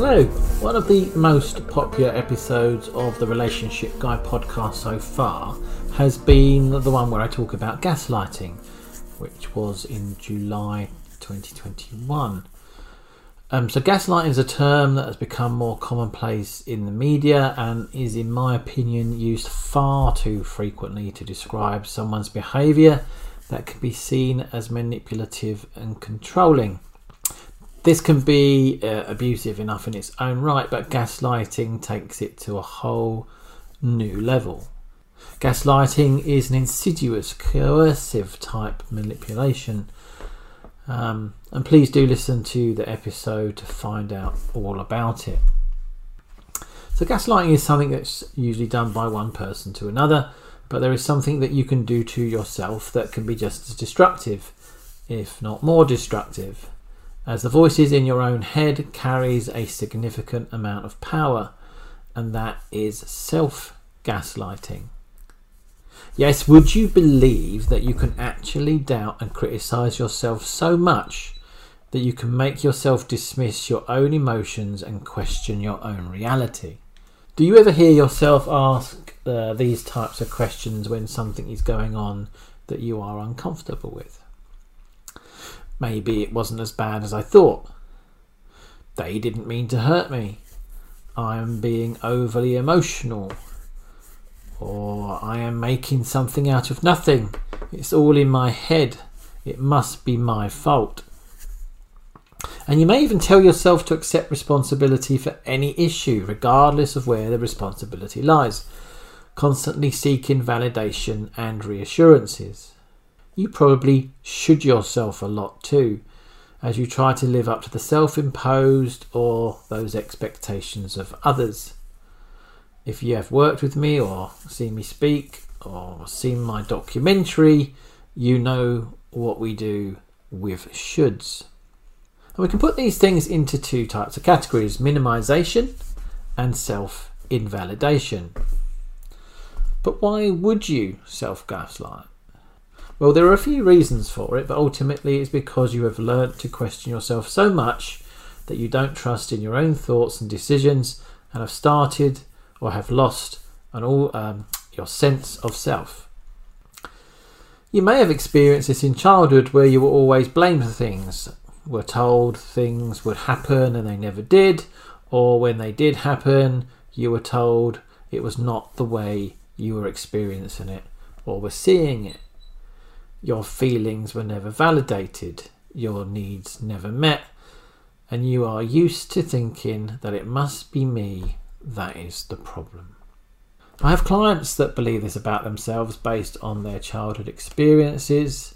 Hello, one of the most popular episodes of the Relationship Guy podcast so far has been the one where I talk about gaslighting, which was in July 2021. Um, so, gaslighting is a term that has become more commonplace in the media and is, in my opinion, used far too frequently to describe someone's behaviour that can be seen as manipulative and controlling. This can be uh, abusive enough in its own right, but gaslighting takes it to a whole new level. Gaslighting is an insidious, coercive type manipulation. Um, and please do listen to the episode to find out all about it. So, gaslighting is something that's usually done by one person to another, but there is something that you can do to yourself that can be just as destructive, if not more destructive as the voices in your own head carries a significant amount of power, and that is self gaslighting. Yes, would you believe that you can actually doubt and criticize yourself so much that you can make yourself dismiss your own emotions and question your own reality? Do you ever hear yourself ask uh, these types of questions when something is going on that you are uncomfortable with? Maybe it wasn't as bad as I thought. They didn't mean to hurt me. I am being overly emotional. Or I am making something out of nothing. It's all in my head. It must be my fault. And you may even tell yourself to accept responsibility for any issue, regardless of where the responsibility lies, constantly seeking validation and reassurances you probably should yourself a lot too, as you try to live up to the self imposed or those expectations of others. If you have worked with me or seen me speak or seen my documentary, you know what we do with shoulds. And we can put these things into two types of categories minimization and self invalidation. But why would you self gaslight? Well, there are a few reasons for it, but ultimately it's because you have learnt to question yourself so much that you don't trust in your own thoughts and decisions and have started or have lost an all, um, your sense of self. You may have experienced this in childhood where you were always blamed for things, were told things would happen and they never did, or when they did happen, you were told it was not the way you were experiencing it or were seeing it. Your feelings were never validated, your needs never met, and you are used to thinking that it must be me that is the problem. I have clients that believe this about themselves based on their childhood experiences,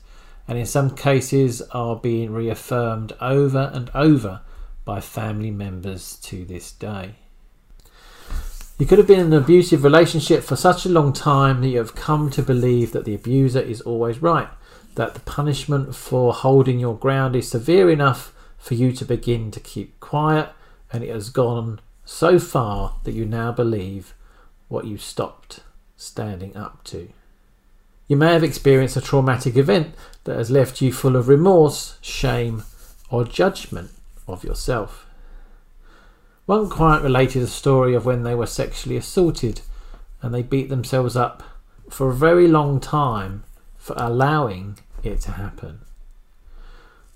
and in some cases are being reaffirmed over and over by family members to this day. You could have been in an abusive relationship for such a long time that you have come to believe that the abuser is always right, that the punishment for holding your ground is severe enough for you to begin to keep quiet, and it has gone so far that you now believe what you stopped standing up to. You may have experienced a traumatic event that has left you full of remorse, shame, or judgment of yourself. One client related a story of when they were sexually assaulted and they beat themselves up for a very long time for allowing it to happen.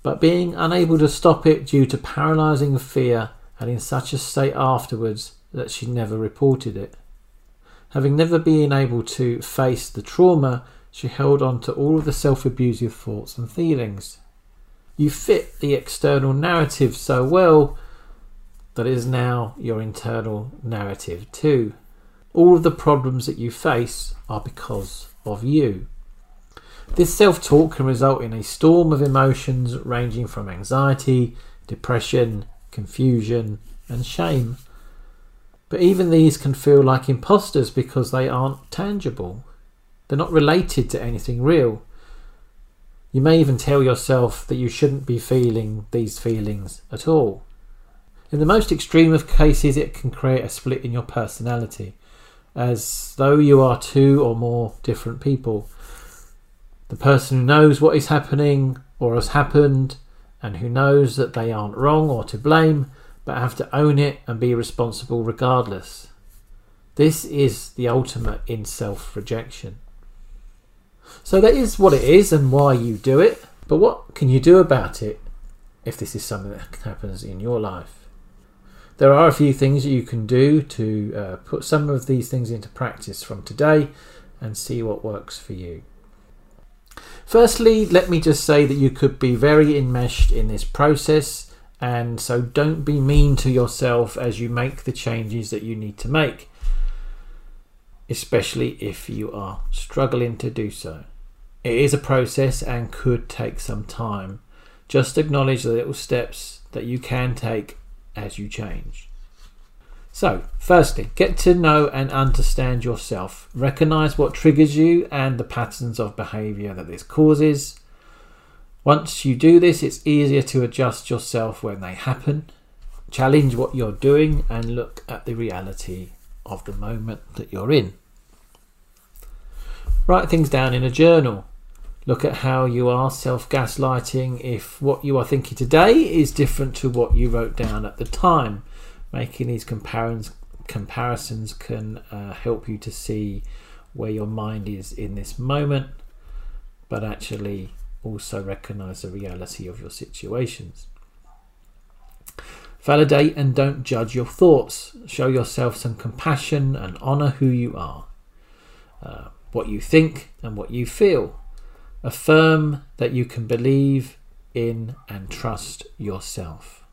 But being unable to stop it due to paralysing fear and in such a state afterwards that she never reported it. Having never been able to face the trauma, she held on to all of the self abusive thoughts and feelings. You fit the external narrative so well that is now your internal narrative too. All of the problems that you face are because of you. This self talk can result in a storm of emotions ranging from anxiety, depression, confusion, and shame, But even these can feel like imposters because they aren't tangible. They're not related to anything real. You may even tell yourself that you shouldn't be feeling these feelings at all. In the most extreme of cases, it can create a split in your personality, as though you are two or more different people. The person who knows what is happening or has happened, and who knows that they aren't wrong or to blame, but have to own it and be responsible regardless. This is the ultimate in self rejection. So that is what it is and why you do it, but what can you do about it if this is something that happens in your life? There are a few things that you can do to uh, put some of these things into practice from today and see what works for you. Firstly, let me just say that you could be very enmeshed in this process, and so don't be mean to yourself as you make the changes that you need to make, especially if you are struggling to do so. It is a process and could take some time. Just acknowledge the little steps that you can take as you change. So, firstly, get to know and understand yourself. Recognize what triggers you and the patterns of behavior that this causes. Once you do this, it's easier to adjust yourself when they happen. Challenge what you're doing and look at the reality of the moment that you're in. Write things down in a journal. Look at how you are self gaslighting if what you are thinking today is different to what you wrote down at the time. Making these comparisons comparisons can uh, help you to see where your mind is in this moment, but actually also recognize the reality of your situations. Validate and don't judge your thoughts. Show yourself some compassion and honor who you are, uh, what you think, and what you feel. Affirm that you can believe in and trust yourself.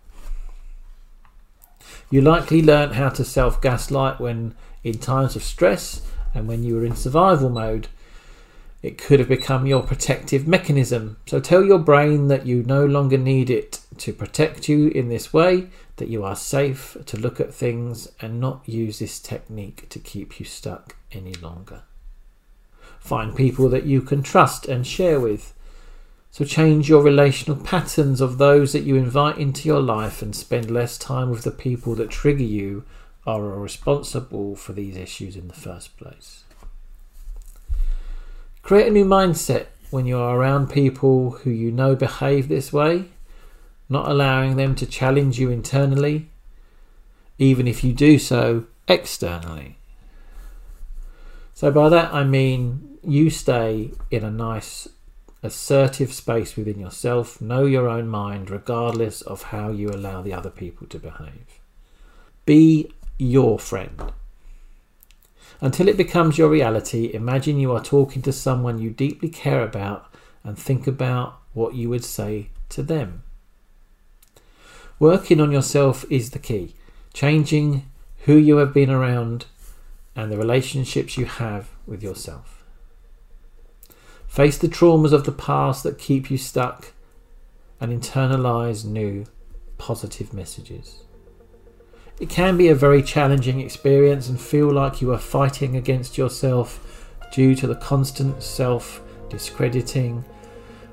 You likely learned how to self gaslight when in times of stress and when you were in survival mode. It could have become your protective mechanism. So tell your brain that you no longer need it to protect you in this way, that you are safe to look at things and not use this technique to keep you stuck any longer. Find people that you can trust and share with. So change your relational patterns of those that you invite into your life and spend less time with the people that trigger you or are responsible for these issues in the first place. Create a new mindset when you are around people who you know behave this way, not allowing them to challenge you internally, even if you do so externally. So, by that I mean you stay in a nice, assertive space within yourself. Know your own mind, regardless of how you allow the other people to behave. Be your friend. Until it becomes your reality, imagine you are talking to someone you deeply care about and think about what you would say to them. Working on yourself is the key. Changing who you have been around and the relationships you have with yourself. Face the traumas of the past that keep you stuck and internalize new positive messages. It can be a very challenging experience and feel like you are fighting against yourself due to the constant self discrediting.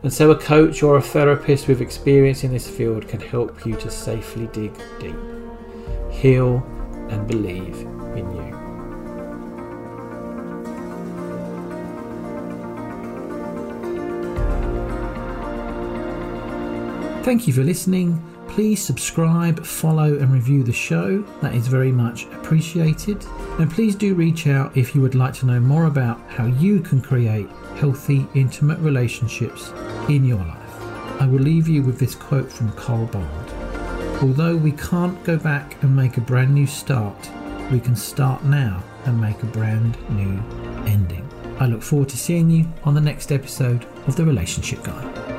And so, a coach or a therapist with experience in this field can help you to safely dig deep, heal, and believe in you. Thank you for listening. Please subscribe, follow, and review the show. That is very much appreciated. And please do reach out if you would like to know more about how you can create healthy, intimate relationships in your life. I will leave you with this quote from Cole Bond. Although we can't go back and make a brand new start, we can start now and make a brand new ending. I look forward to seeing you on the next episode of The Relationship Guy.